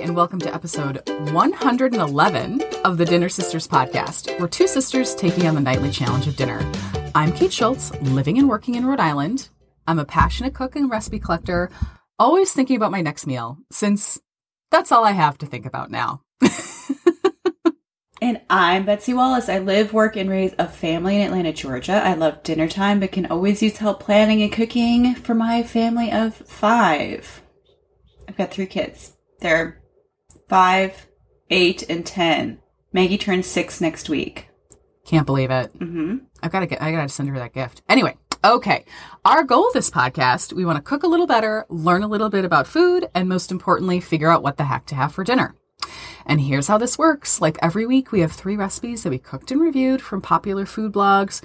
and welcome to episode 111 of the Dinner Sisters podcast. We're two sisters taking on the nightly challenge of dinner. I'm Kate Schultz, living and working in Rhode Island. I'm a passionate cook and recipe collector, always thinking about my next meal, since that's all I have to think about now. And I'm Betsy Wallace. I live, work, and raise a family in Atlanta, Georgia. I love dinner time, but can always use help planning and cooking for my family of five. I've got three kids. They're five, eight, and ten. Maggie turns six next week. Can't believe it. Mm-hmm. I've got to get, I got to send her that gift. Anyway, okay. Our goal of this podcast, we want to cook a little better, learn a little bit about food, and most importantly, figure out what the heck to have for dinner. And here's how this works. Like every week, we have three recipes that we cooked and reviewed from popular food blogs,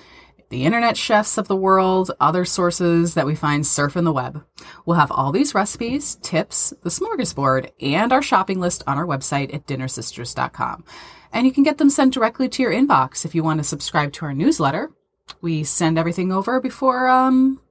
the internet chefs of the world, other sources that we find surfing the web. We'll have all these recipes, tips, the smorgasbord, and our shopping list on our website at dinnersisters.com. And you can get them sent directly to your inbox if you want to subscribe to our newsletter. We send everything over before, um,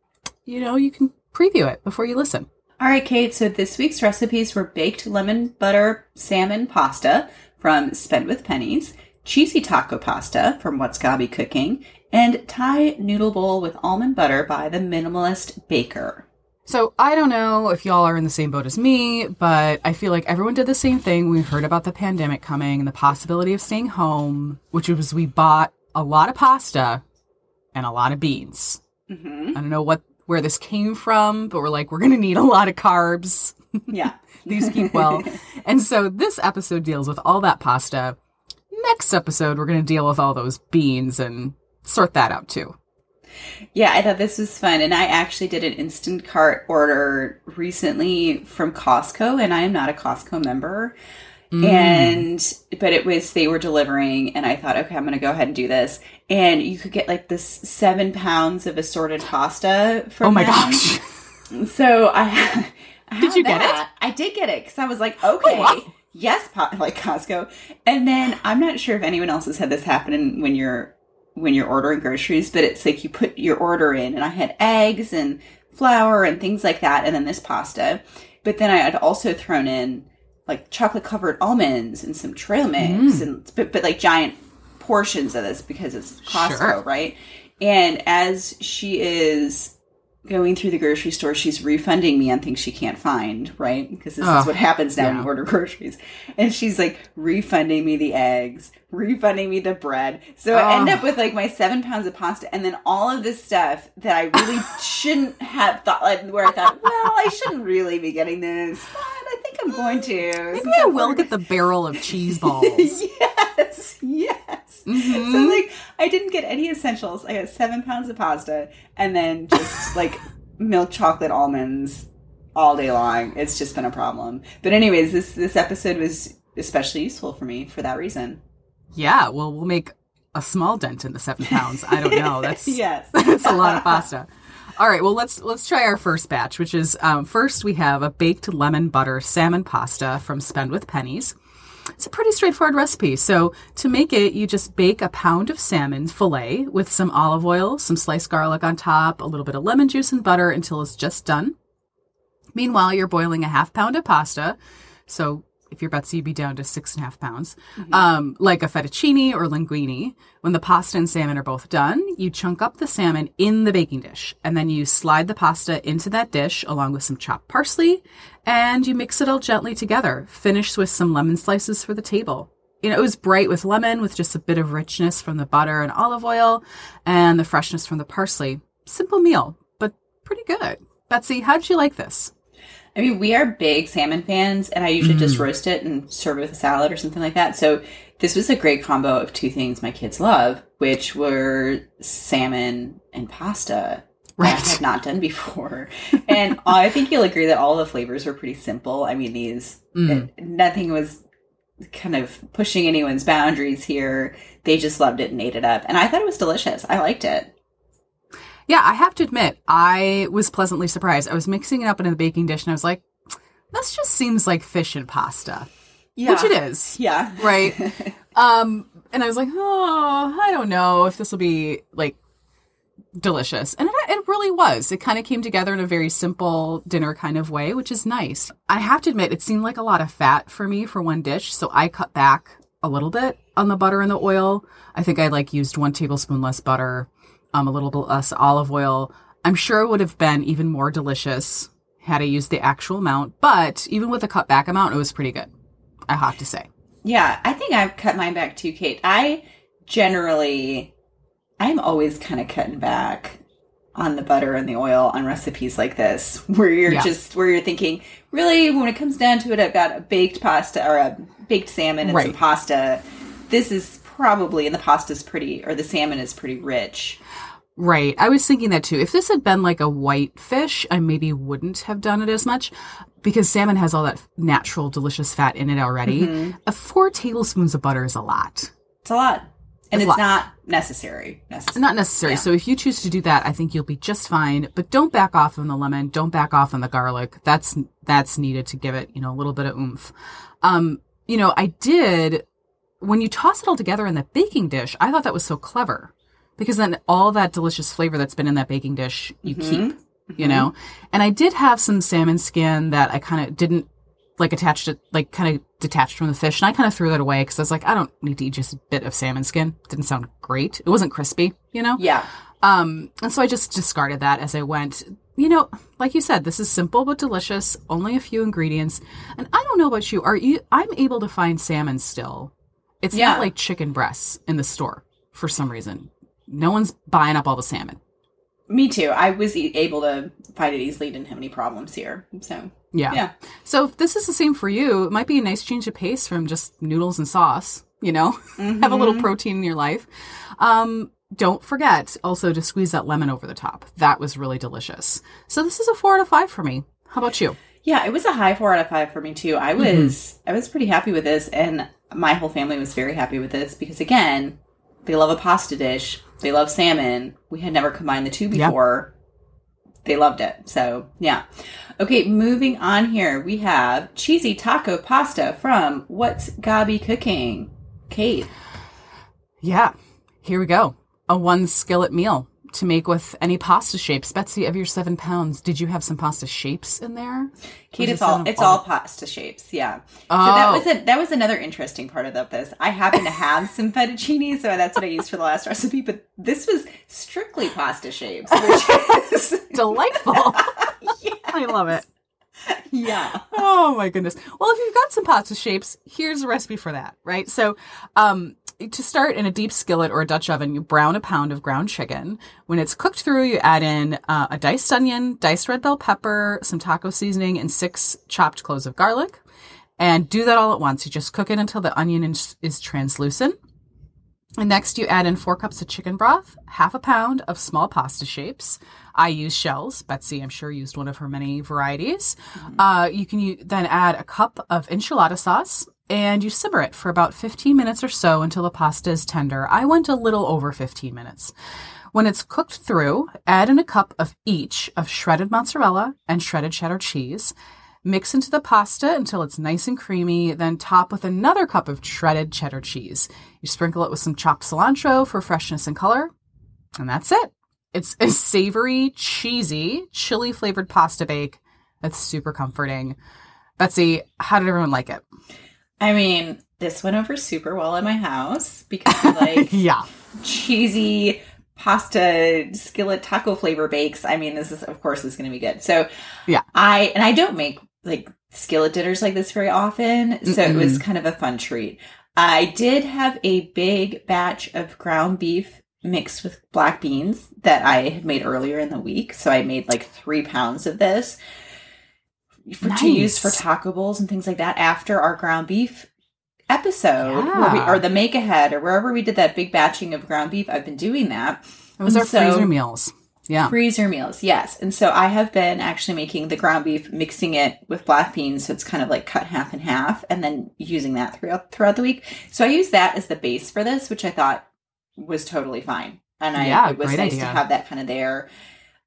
you know, you can preview it before you listen. All right, Kate. So this week's recipes were baked lemon butter salmon pasta from Spend with Pennies, cheesy taco pasta from What's Gabi Cooking, and Thai noodle bowl with almond butter by the Minimalist Baker. So I don't know if y'all are in the same boat as me, but I feel like everyone did the same thing. We heard about the pandemic coming and the possibility of staying home, which was we bought a lot of pasta and a lot of beans. Mm-hmm. I don't know what where this came from, but we're like, we're going to need a lot of carbs. Yeah. These keep well. and so this episode deals with all that pasta. Next episode, we're going to deal with all those beans and sort that out too. Yeah, I thought this was fun. And I actually did an Instacart order recently from Costco, and I am not a Costco member. Mm. And, but it was, they were delivering, and I thought, okay, I'm going to go ahead and do this. And you could get like this seven pounds of assorted pasta from Oh my them. gosh. So I, I Did you get it? I did get it because I was like, oh, okay, wow. yes, like Costco. And then I'm not sure if anyone else has had this happen when you're when you're ordering groceries, but it's like you put your order in, and I had eggs and flour and things like that, and then this pasta. But then I had also thrown in like chocolate covered almonds and some trail mix, mm. and but, but like giant portions of this because it's Costco, Sure. right? And as she is going through the grocery store, she's refunding me on things she can't find, right? Because this Ugh, is ah, what happens now when you order groceries. And she's like refunding me the eggs, refunding me the bread. So I end up ah. with like my seven pounds of pasta and then all of this stuff that I really shouldn't have thought, like, where I thought, well, I shouldn't really be getting this, but I think I'm going to. Maybe I will get the barrel of cheese balls. yes, yes. Mhm. So like I didn't get any essentials. I got seven pounds of pasta and then just like milk chocolate almonds all day long. It's just been a problem. But anyways, this this episode was especially useful for me for that reason. Yeah, well, we'll make a small dent in the seven pounds. I don't know. That's yes. that's a lot of pasta. All right, well let's let's try our first batch, which is um, first we have a baked lemon butter salmon pasta from Spend with Pennies. It's a pretty straightforward recipe. So to make it, you just bake a pound of salmon fillet with some olive oil, some sliced garlic on top, a little bit of lemon juice and butter until it's just done. Meanwhile, you're boiling a half pound of pasta. So if you're Betsy, you'd be down to six and a half pounds, um, like a fettuccine or linguine. When the pasta and salmon are both done, you chunk up the salmon in the baking dish, and then you slide the pasta into that dish along with some chopped parsley, and you mix it all gently together. Finish with some lemon slices for the table. You know, it was bright with lemon, with just a bit of richness from the butter and olive oil, and the freshness from the parsley. Simple meal, but pretty good. Betsy, how'd you like this? I mean, we are big salmon fans, and I usually Mm. just roast it and serve it with a salad or something like that. So this was a great combo of two things my kids love, which were salmon and pasta. that I Right. had not done before. and I think you'll agree that all the flavors were pretty simple. I mean, these, Mm. nothing was kind of pushing anyone's boundaries here. They just loved it and ate it up. And I thought it was delicious. I liked it. Yeah, I have to admit, I was pleasantly surprised. I was mixing it up in the baking dish and I was like, this just seems like fish and pasta. Yeah. Which it is. Yeah. Right. um, and I was like, oh, I don't know if this will be like delicious. And it, it really was. It kind of came together in a very simple dinner kind of way, which is nice. I have to admit, it seemed like a lot of fat for me for one dish. So I cut back a little bit on the butter and the oil. I think I like used one tablespoon less butter, um, a little bit less olive oil. I'm sure it would have been even more delicious had I used the actual amount, but even with a cut back amount, it was pretty good. I have to say. Yeah, I think I've cut mine back too, Kate. I generally, I'm always kind of cutting back on the butter and the oil on recipes like this, where you're Yeah. just where you're thinking, really, when it comes down to it, I've got a baked pasta or a baked salmon and some pasta. This is probably, and the pasta's pretty, or the salmon is pretty rich. Right. I was thinking that too. If this had been like a white fish, I maybe wouldn't have done it as much because salmon has all that natural, delicious fat in it already. A four tablespoons of butter is a lot. It's a lot, and It's it's not necessary. Necessary. Not necessary. Yeah. So if you choose to do that, I think you'll be just fine. But don't back off on the lemon. Don't back off on the garlic. That's that's needed to give it, you know, a little bit of oomph. Um, you know, I did when you toss it all together in the baking dish. I thought that was so clever because then all that delicious flavor that's been in that baking dish you keep. You know, and I did have some salmon skin that I kind of didn't like attached it, like kind of detached from the fish, and I kind of threw that away because I was like, I don't need to eat just a bit of salmon skin. Didn't sound great. It wasn't crispy, you know. Yeah. Um, and so I just discarded that as I went. You know, like you said, this is simple but delicious. Only a few ingredients, and I don't know about you. Are you? I'm able to find salmon still. It's Yeah. not like chicken breasts in the store for some reason. No one's buying up all the salmon. Me too. I was e- able to find it easily. Didn't have any problems here. So Yeah. yeah. So if this is the same for you, it might be a nice change of pace from just noodles and sauce, you know? Have a little protein in your life. Um, don't forget also to squeeze that lemon over the top. That was really delicious. So this is a four out of five for me. How about you? Yeah, it was a high four out of five for me too. I mm-hmm. was I was pretty happy with this, and my whole family was very happy with this because again, they love a pasta dish. They love salmon. We had never combined the two before. They loved it. So yeah. Okay, moving on here, we have cheesy taco pasta from What's Gabi Cooking? Kate. Yeah. Here we go. A one skillet meal to make with any pasta shapes. Betsy, of your seven pounds, did you have some pasta shapes in there? Kate, it's all it's all pasta shapes. Yeah. So that Oh. was a, that was another interesting part of this. I happen to have some fettuccine, so that's what I used for the last recipe. But this was strictly pasta shapes, which is Delightful. yeah, I love it. Yeah. Oh my goodness. Well, if you've got some pots pasta shapes, here's a recipe for that, right? So, um, to start in a deep skillet or a Dutch oven, you brown a pound of ground chicken. When it's cooked through, you add in uh, a diced onion, diced red bell pepper, some taco seasoning, and six chopped cloves of garlic. And do that all at once. You just cook it until the onion is translucent. And next, you add in four cups of chicken broth, half a pound of small pasta shapes. I use shells. Betsy, I'm sure, used one of her many varieties. Uh, you can u- then add a cup of enchilada sauce and you simmer it for about 15 minutes or so until the pasta is tender. I went a little over 15 minutes. When it's cooked through, add in a cup of each of shredded mozzarella and shredded cheddar cheese. Mix into the pasta until it's nice and creamy, then top with another cup of shredded cheddar cheese. You sprinkle it with some chopped cilantro for freshness and color, and that's it. It's a savory, cheesy, chili flavored pasta bake that's super comforting. Betsy, how did everyone like it? I mean, this went over super well in my house because I like yeah. cheesy pasta skillet taco flavor bakes. I mean, this is of course is going to be good. So Yeah. I and I don't make like skillet dinners like this very often, so it was kind of a fun treat. I did have a big batch of ground beef mixed with black beans that I had made earlier in the week. So I made like three pounds of this for, to use for taco bowls and things like that after our ground beef episode where we, or the make ahead or wherever we did that big batching of ground beef. I've been doing that. It was our So- freezer meals. Yeah. Freezer meals, yes. And so I have been actually making the ground beef, mixing it with black beans, so it's kind of like cut half and half, and then using that throughout throughout the week. So I use that as the base for this, which I thought was totally fine. And I Yeah, it was nice idea. to have that kind of there.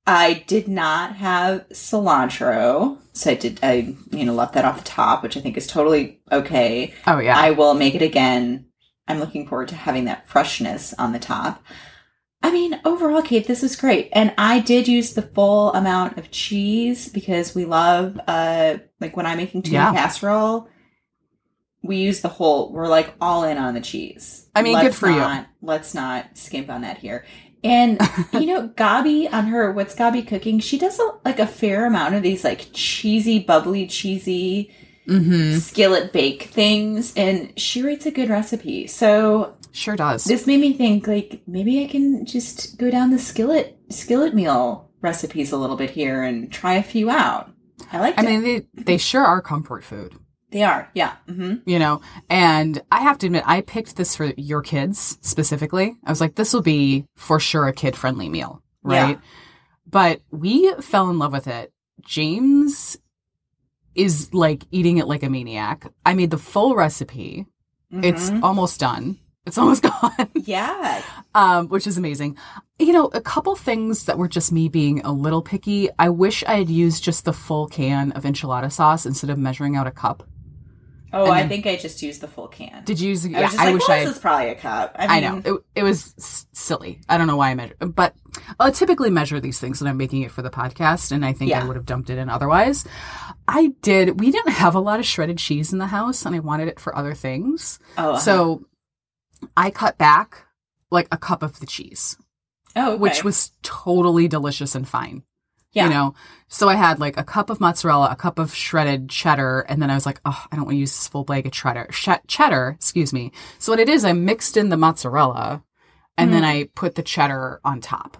I did not have cilantro, so I did I you know left that off the top, which I think is totally okay. Oh, yeah. I will make it again. I'm looking forward to having that freshness on the top. I mean, overall, Kate, this is great. And I did use the full amount of cheese because we love, uh, like when I'm making tuna Yeah. casserole, we use the whole, we're like all in on the cheese. I mean, good for you. Let's not skimp on that here. And, you know, Gabi on her, what's Gabi cooking? She does a, like a fair amount of these like cheesy, bubbly, cheesy Mm-hmm. skillet bake things. And she writes a good recipe. So Sure does. this made me think like maybe I can just go down the skillet skillet meal recipes a little bit here and try a few out. I like. I mean, they, they sure are comfort food, they are. Yeah. hmm you know? And I have to admit, I picked this for your kids specifically. I was like, this will be for sure a kid friendly meal, right? Yeah. But we fell in love with it. James is like eating it like a maniac. I made the full recipe. It's almost done. It's almost gone. yeah. um, which is amazing. You know, a couple things that were just me being a little picky. I wish I had used just the full can of enchilada sauce instead of measuring out a cup. Oh, And I think I just used the full can. Did you use? I Yeah, was just I like, wish well, I. this is probably a cup. I, I mean, know it, it was s- silly. I don't know why I measured, but I typically measure these things when I'm making it for the podcast, and I think I would have dumped it in otherwise. I did. We didn't have a lot of shredded cheese in the house, and I wanted it for other things, Oh, uh-huh. so I cut back like a cup of the cheese. oh, okay. which was totally delicious and fine. yeah. You know, so I had like a cup of mozzarella, a cup of shredded cheddar, and then I was like, oh, I don't want to use this full bag of cheddar. Sh- cheddar, excuse me. So what it is, I mixed in the mozzarella, and then mm. I put the cheddar on top.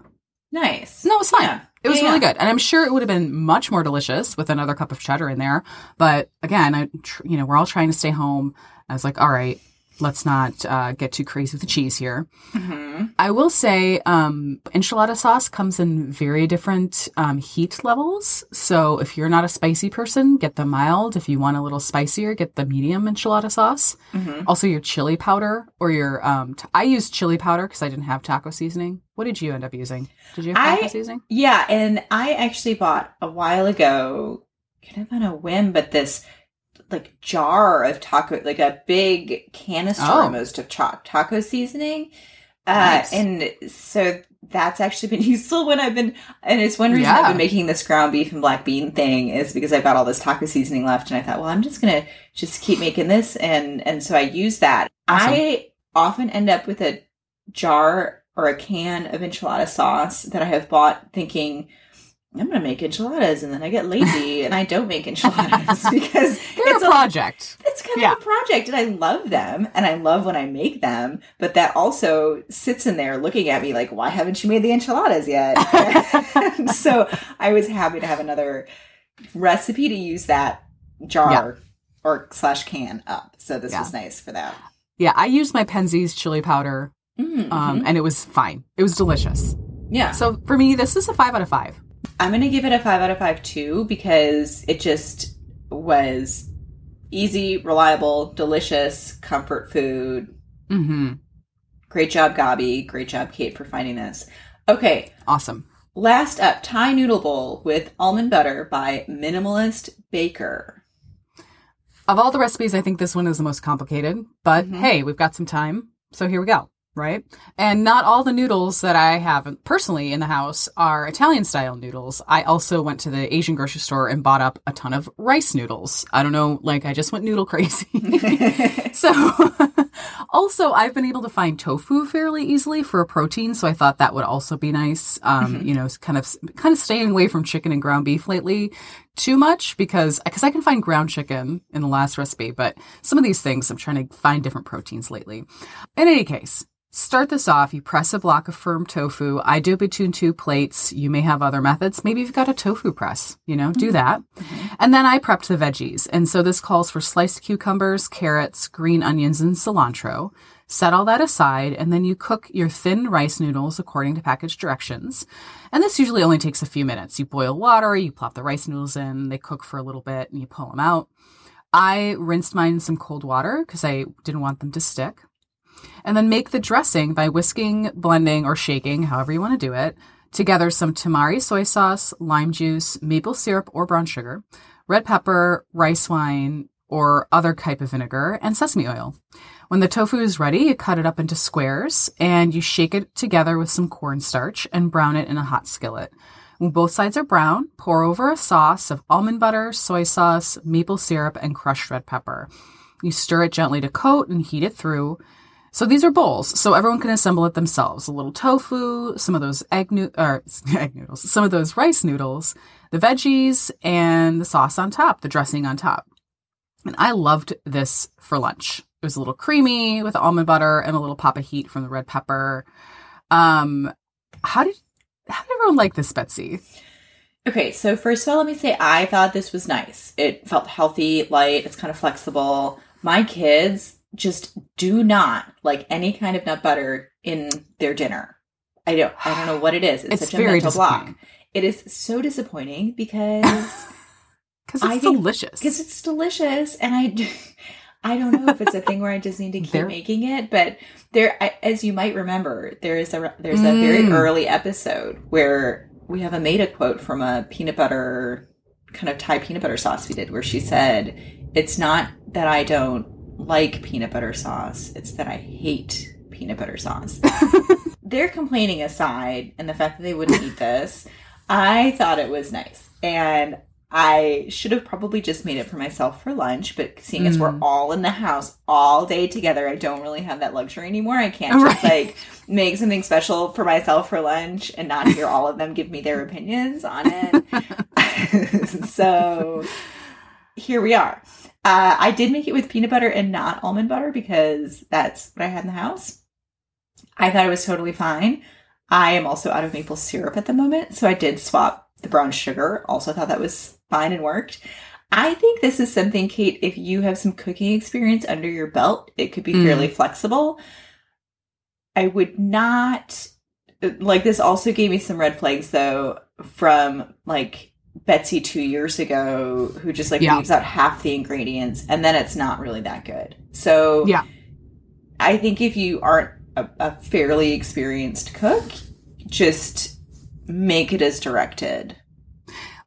nice. No, it was fine. Yeah. It was Yeah, really yeah. good, and I'm sure it would have been much more delicious with another cup of cheddar in there. But again, I, tr- you know, we're all trying to stay home. I was like, all right, let's not uh, get too crazy with the cheese here. hmm I will say, um, enchilada sauce comes in very different um, heat levels. So if you're not a spicy person, get the mild. If you want a little spicier, get the medium enchilada sauce. hmm Also, your chili powder or your um, t- I used chili powder because I didn't have taco seasoning. What did you end up using? Did you have taco I- seasoning? Yeah, and I actually bought a while ago, kind of on a whim, but this like jar of taco, like a big canister Oh. almost of cha- taco seasoning. Uh, Nice. and so that's actually been useful when I've been, and it's one reason Yeah. I've been making this ground beef and black bean thing is because I've got all this taco seasoning left, and I thought, well, I'm just gonna just keep making this, and and so I use that. Awesome. I often end up with a jar or a can of enchilada sauce that I have bought thinking I'm going to make enchiladas and then I get lazy and I don't make enchiladas because it's a project. it's kind Yeah. of a project and I love them and I love when I make them, but that also sits in there looking at me like, why haven't you made the enchiladas yet? So I was happy to have another recipe to use that jar or slash can up. So this Yeah. was nice for that. yeah, I used my Penzeys chili powder, Mm, um, mhm. and it was fine. It was delicious. yeah. So for me, this is a five out of five. I'm going to give it a five out of five too because it just was easy, reliable, delicious, comfort food. hmm Great job, Gabi. Great job, Kate, for finding this. Okay, Awesome. last up Thai noodle bowl with almond butter by Minimalist Baker. Of all the recipes, I think this one is the most complicated, but Mhm. hey, we've got some time. So here we go, right? And not all the noodles that I have personally in the house are Italian style noodles. I also went to the Asian grocery store and bought up a ton of rice noodles. I don't know, like I just went noodle crazy. so also I've been able to find tofu fairly easily for a protein, so I thought that would also be nice. Um, you know, kind of kind of staying away from chicken and ground beef lately too much because because I can find ground chicken in the last recipe, but some of these things I'm trying to find different proteins lately. In any case, start this off. You press a block of firm tofu. I do between two plates. You may have other methods. Maybe you've got a tofu press. You know, do mm-hmm. that. Mm-hmm. And then I prepped the veggies. And so this calls for sliced cucumbers, carrots, green onions, and cilantro. Set all that aside, and then you cook your thin rice noodles according to package directions. And this usually only takes a few minutes. You boil water, you plop the rice noodles in, they cook for a little bit, and you pull them out. I rinsed mine in some cold water because I didn't want them to stick. And then make the dressing by whisking, blending, or shaking, however you want to do it, together some tamari soy sauce, lime juice, maple syrup or brown sugar, red pepper, rice wine, or other type of vinegar, and sesame oil. When the tofu is ready, you cut it up into squares and you shake it together with some cornstarch and brown it in a hot skillet. When both sides are brown, pour over a sauce of almond butter, soy sauce, maple syrup, and crushed red pepper. You stir it gently to coat and heat it through. So these are bowls, so everyone can assemble it themselves. A little tofu, some of those egg, no- or egg noodles, some of those rice noodles, the veggies, and the sauce on top, the dressing on top. And I loved this for lunch. It was a little creamy with almond butter and a little pop of heat from the red pepper. Um, how did how did everyone like this, Betsy? Okay, so first of all, let me say I thought this was nice. It felt healthy, light, it's kind of flexible. My kids just do not like any kind of nut butter in their dinner. I don't I don't know what it is. It's, It's such a mental block. It is so disappointing because Because it's think- delicious. because it's delicious and I I don't know if it's a thing where I just need to keep There- making it, but there, I- as you might remember, there is a there's a very Mm. early episode where we have a made a quote from a peanut butter kind of Thai peanut butter sauce we did, where she said, "It's not that I don't like peanut butter sauce; it's that I hate peanut butter sauce." Their complaining aside, and the fact that they wouldn't eat this, I thought it was nice, and I should have probably just made it for myself for lunch, but seeing as we're Mm. all in the house all day together, I don't really have that luxury anymore. I can't just Right. like make something special for myself for lunch and not hear all of them give me their opinions on it. so here we are. Uh, I did make it with peanut butter and not almond butter because that's what I had in the house. I thought it was totally fine. I am also out of maple syrup at the moment, so I did swap the brown sugar. Also thought that was fine and worked. I think this is something, Kate, if you have some cooking experience under your belt, it could be Mm. fairly flexible. I would not like this also gave me some red flags though from like Betsy two years ago who just like Yeah. leaves out half the ingredients and then it's not really that good. So Yeah. I think if you aren't a, a fairly experienced cook, just make it as directed.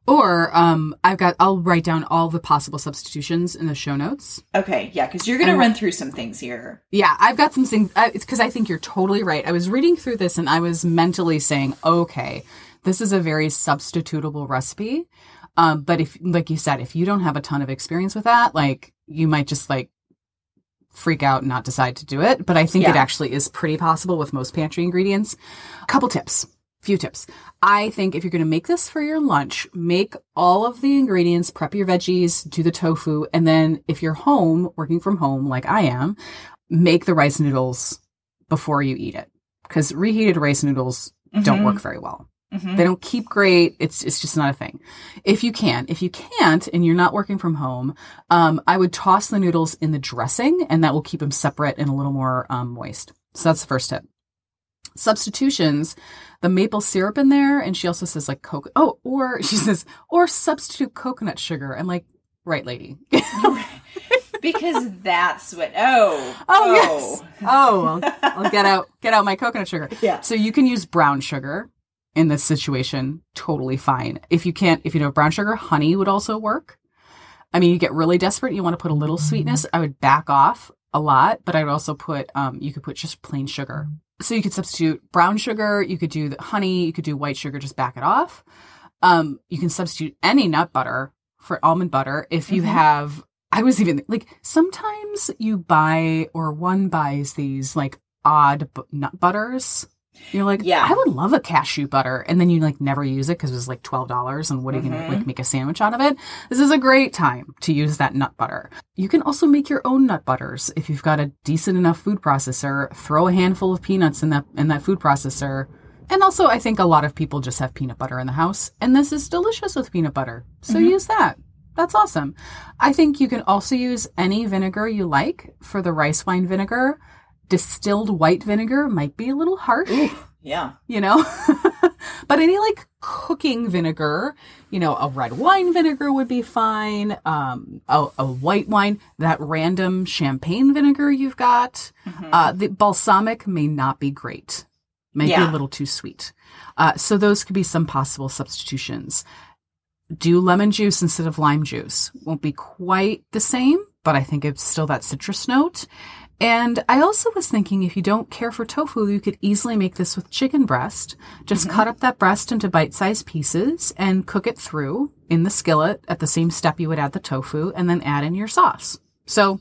Or um, I've got I'll write down all the possible substitutions in the show notes. Okay, yeah, because you're gonna And- run through some things here. Yeah, I've got some things It's because I think you're totally right. I was reading through this and I was mentally saying, okay, this is a very substitutable recipe. Um, but if, like you said, if you don't have a ton of experience with that, like you might just like freak out and not decide to do it. But I think it actually is pretty possible with most pantry ingredients. A couple tips, few tips. I think if you're going to make this for your lunch, make all of the ingredients, prep your veggies, do the tofu, and then if you're home, working from home like I am, make the rice noodles before you eat it. Because reheated rice noodles don't Mhm. work very well. Mhm. They don't keep great. It's it's just not a thing. If you can, if you can't, and you're not working from home, um, I would toss the noodles in the dressing, and that will keep them separate and a little more um, moist. So that's the first tip. Substitutions, the maple syrup in there, and she also says like coconut. Oh, or she says or substitute coconut sugar. I'm like, right, lady. because that's what. Oh, Oh, yes. Oh, I'll, I'll get out get out my coconut sugar. Yeah. So you can use brown sugar in this situation, totally fine. If you can't, if you don't have brown sugar, honey would also work. I mean, you get really desperate, you want to put a little sweetness. I would back off a lot, but I would also put, um, you could put just plain sugar. So you could substitute brown sugar, you could do the honey, you could do white sugar, just back it off. Um, you can substitute any nut butter for almond butter if you Mhm. have. I was even like sometimes you buy or one buys these like odd bu- nut butters. You're like, Yeah. I would love a cashew butter, and then you like never use it because it was like twelve dollars, and what are you gonna Mhm. like make a sandwich out of it? This is a great time to use that nut butter. You can also make your own nut butters if you've got a decent enough food processor. Throw a handful of peanuts in that in that food processor. And also, I think a lot of people just have peanut butter in the house, and this is delicious with peanut butter. So Mhm. use that. That's awesome. I think you can also use any vinegar you like for the rice wine vinegar. Distilled white vinegar might be a little harsh Ooh, yeah. you know but any like cooking vinegar you know a red wine vinegar would be fine um a, a white wine that random champagne vinegar you've got Mhm. uh the balsamic may not be great might be a little too sweet uh so those could be some possible substitutions do lemon juice instead of lime juice won't be quite the same but I think it's still that citrus note. And I also was thinking if you don't care for tofu, you could easily make this with chicken breast. Just mm-hmm. cut up that breast into bite sized pieces and cook it through in the skillet at the same step you would add the tofu and then add in your sauce. So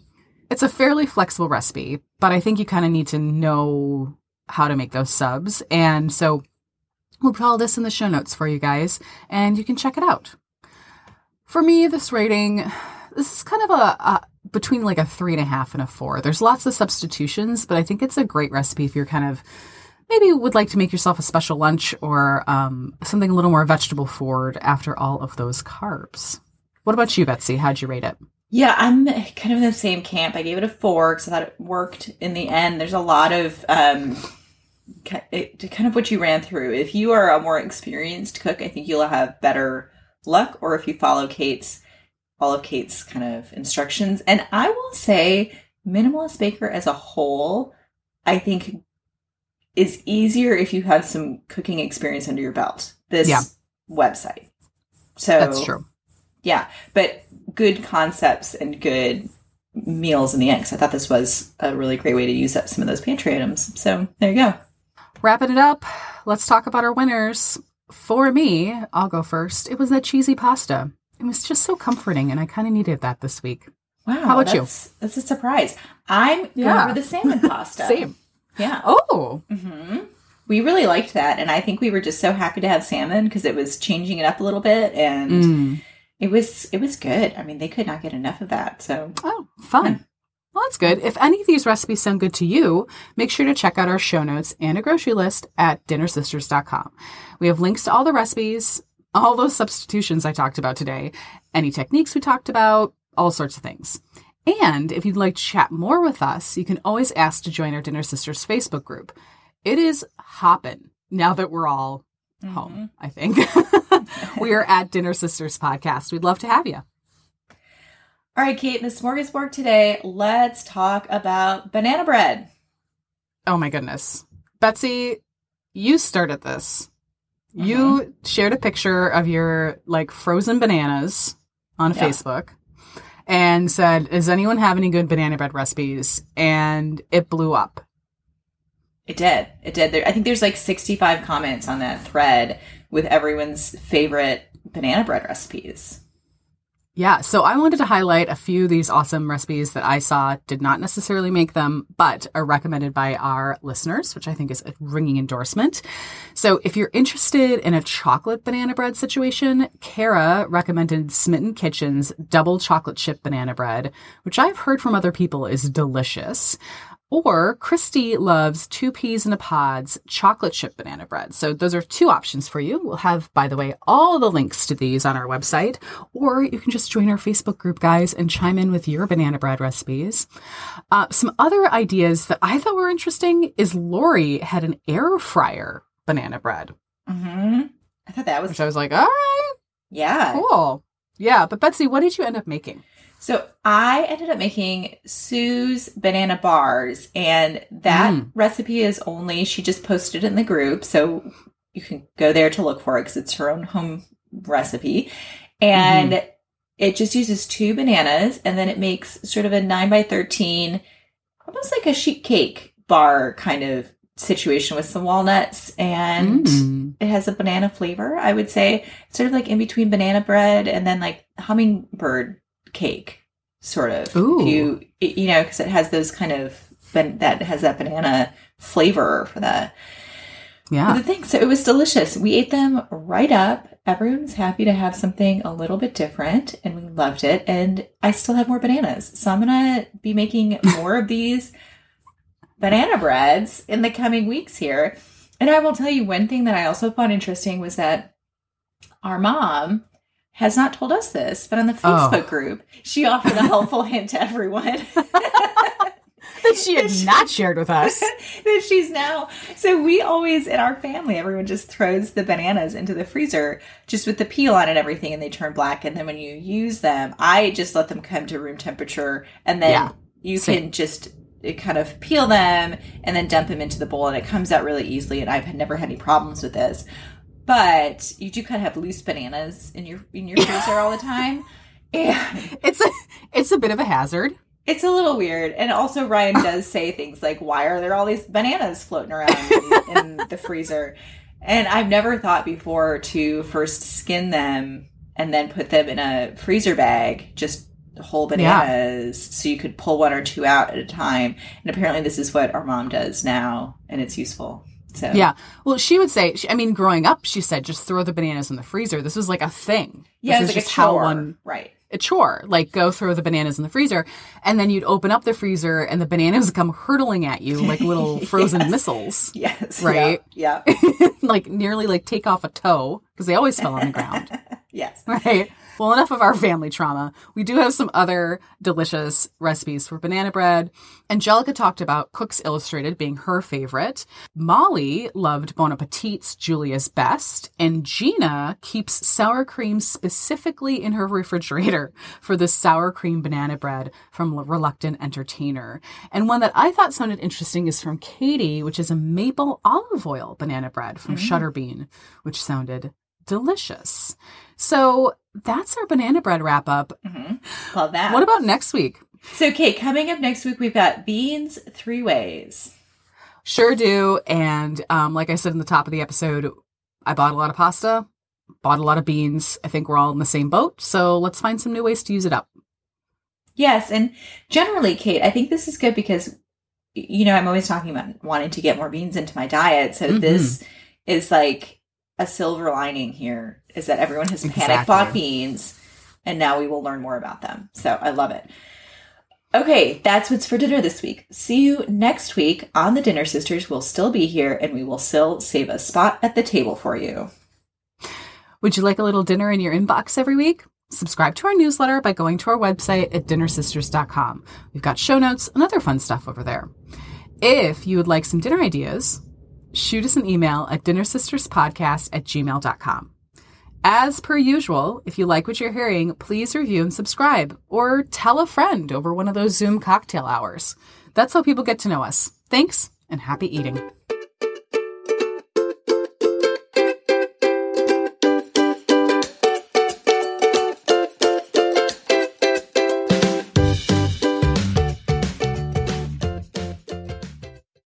it's a fairly flexible recipe, but I think you kind of need to know how to make those subs. And so we'll put all this in the show notes for you guys and you can check it out. For me, this rating, this is kind of a, a between like a three and a half and a four. There's lots of substitutions, but I think it's a great recipe if you're kind of maybe would like to make yourself a special lunch or um, something a little more vegetable forward after all of those carbs. What about you, Betsy? How'd you rate it? Yeah, I'm kind of in the same camp. I gave it a four because I thought it worked in the end. There's a lot of um, kind of what you ran through. If you are a more experienced cook, I think you'll have better luck. Or if you follow Kate's all of Kate's kind of instructions. And I will say, Minimalist Baker as a whole, I think is easier if you have some cooking experience under your belt. This Yeah. website. So That's true. Yeah, but good concepts and good meals in the end. 'cause I thought this was a really great way to use up some of those pantry items. So there you go. Wrapping it up, let's talk about our winners. For me, I'll go first. It was that cheesy pasta. It was just so comforting, and I kind of needed that this week. Wow. How about you? that's, That's a surprise. I'm Yeah. going for the salmon pasta. Same. Yeah. Oh, hmm We really liked that, and I think we were just so happy to have salmon because it was changing it up a little bit, and Mm. it was it was good. I mean, they could not get enough of that. So Oh, fun. Well, that's good. If any of these recipes sound good to you, make sure to check out our show notes and a grocery list at dinnersisters.com. We have links to all the recipes, all those substitutions I talked about today, any techniques we talked about, all sorts of things. And if you'd like to chat more with us, you can always ask to join our Dinner Sisters Facebook group. It is hopping now that we're all home, mm-hmm. I think. we are at Dinner Sisters Podcast. We'd love to have you. all right, Kate, in the smorgasbord today, let's talk about banana bread. Oh my goodness. Betsy, you started this. You uh-huh. shared a picture of your like frozen bananas on Yeah. Facebook and said, Does anyone have any good banana bread recipes? And it blew up. It did. It did. There, I think there's like 65 comments on that thread with everyone's favorite banana bread recipes. Yeah, so I wanted to highlight a few of these awesome recipes that I saw, did not necessarily make them, but are recommended by our listeners, which I think is a ringing endorsement. So if you're interested in a chocolate banana bread situation, Kara recommended Smitten Kitchen's double chocolate chip banana bread, which I've heard from other people is delicious. Or Christy loves two peas in a pod's chocolate chip banana bread. So those are two options for you. We'll have, by the way, all the links to these on our website, or you can just join our Facebook group, guys, and chime in with your banana bread recipes. Uh, some other ideas that I thought were interesting is Lori had an air fryer banana bread, Mm-hmm. I thought that was, which I was like, all right, yeah. cool. Yeah, but Betsy, what did you end up making? So I ended up making Sue's banana bars, and that Mm. recipe is only, she just posted in the group. So you can go there to look for it because it's her own home recipe. And it just uses two bananas, and then it makes sort of a 9 by 13 almost like a sheet cake bar kind of situation with some walnuts and Mm. it has a banana flavor i would say sort of like in between banana bread and then like hummingbird cake sort of. Ooh. If you you know because it has those kind of that has that banana flavor for that. Yeah. the thing so it was delicious. We ate them right up. Everyone was happy to have something a little bit different and we loved it. And i still have more bananas. So i'm gonna be making more of these banana breads in the coming weeks here. And i will tell you one thing that i also found interesting was that our mom has not told us this but on the Oh. facebook group she offered a helpful hint to everyone That she had not shared with us. that she's now. So we always in our family, everyone just throws the bananas into the freezer just with the peel on and everything, and they turn black. And then when you use them, I just let them come to room temperature, and then Yeah, you same. can just uh, kind of peel them and then dump them into the bowl, and it comes out really easily. And I've never had any problems with this. But you do kind of have loose bananas in your in your freezer all the time. And It's a it's a bit of a hazard. It's a little weird. And also, Ryan does say things like, Why are there all these bananas floating around in, in the freezer? And I've never thought before to first skin them and then put them in a freezer bag, just whole bananas, so you could pull one or two out at a time. And apparently, this is what our mom does now, and it's useful. So, Yeah. Well, she would say. She, I mean, growing up, she said just throw the bananas in the freezer. This was like a thing. yeah, this it's is like just a chore. how one right. a chore. Like go throw the bananas in the freezer, and then you'd open up the freezer, and the bananas would come hurtling at you like little frozen Yes. missiles. Yes. Right. Yeah. yeah. like nearly like take off a toe because they always fell on the ground. yes. Right. Well, enough of our family trauma. We do have some other delicious recipes for banana bread. Angelica talked about Cooks Illustrated being her favorite. Molly loved Bon Appetit's Julia's Best. And Gina keeps sour cream specifically in her refrigerator for the sour cream banana bread from Reluctant Entertainer. And one that I thought sounded interesting is from Katie, which is a maple olive oil banana bread from mm. Shutterbean, which sounded delicious. So that's our banana bread wrap up. Love that. What about next week? So, Kate, coming up next week, we've got beans three ways. Sure do. And um, like I said in the top of the episode, I bought a lot of pasta, bought a lot of beans. I think we're all in the same boat. So let's find some new ways to use it up. Yes, and generally, Kate, I think this is good because you know I'm always talking about wanting to get more beans into my diet. So Mhm. this is like a silver lining here is that everyone has panic Exactly. bought beans, and now we will learn more about them. So I love it. Okay, that's what's for dinner this week. See you next week on the Dinner Sisters. We'll still be here, and we will still save a spot at the table for you. Would you like a little dinner in your inbox every week? Subscribe to our newsletter by going to our website at dinnersisters.com. We've got show notes and other fun stuff over there. If you would like some dinner ideas, shoot us an email at dinnersisterspodcast at gmail.com. As per usual, if you like what you're hearing, please review and subscribe or tell a friend over one of those Zoom cocktail hours. That's how people get to know us. Thanks and happy eating.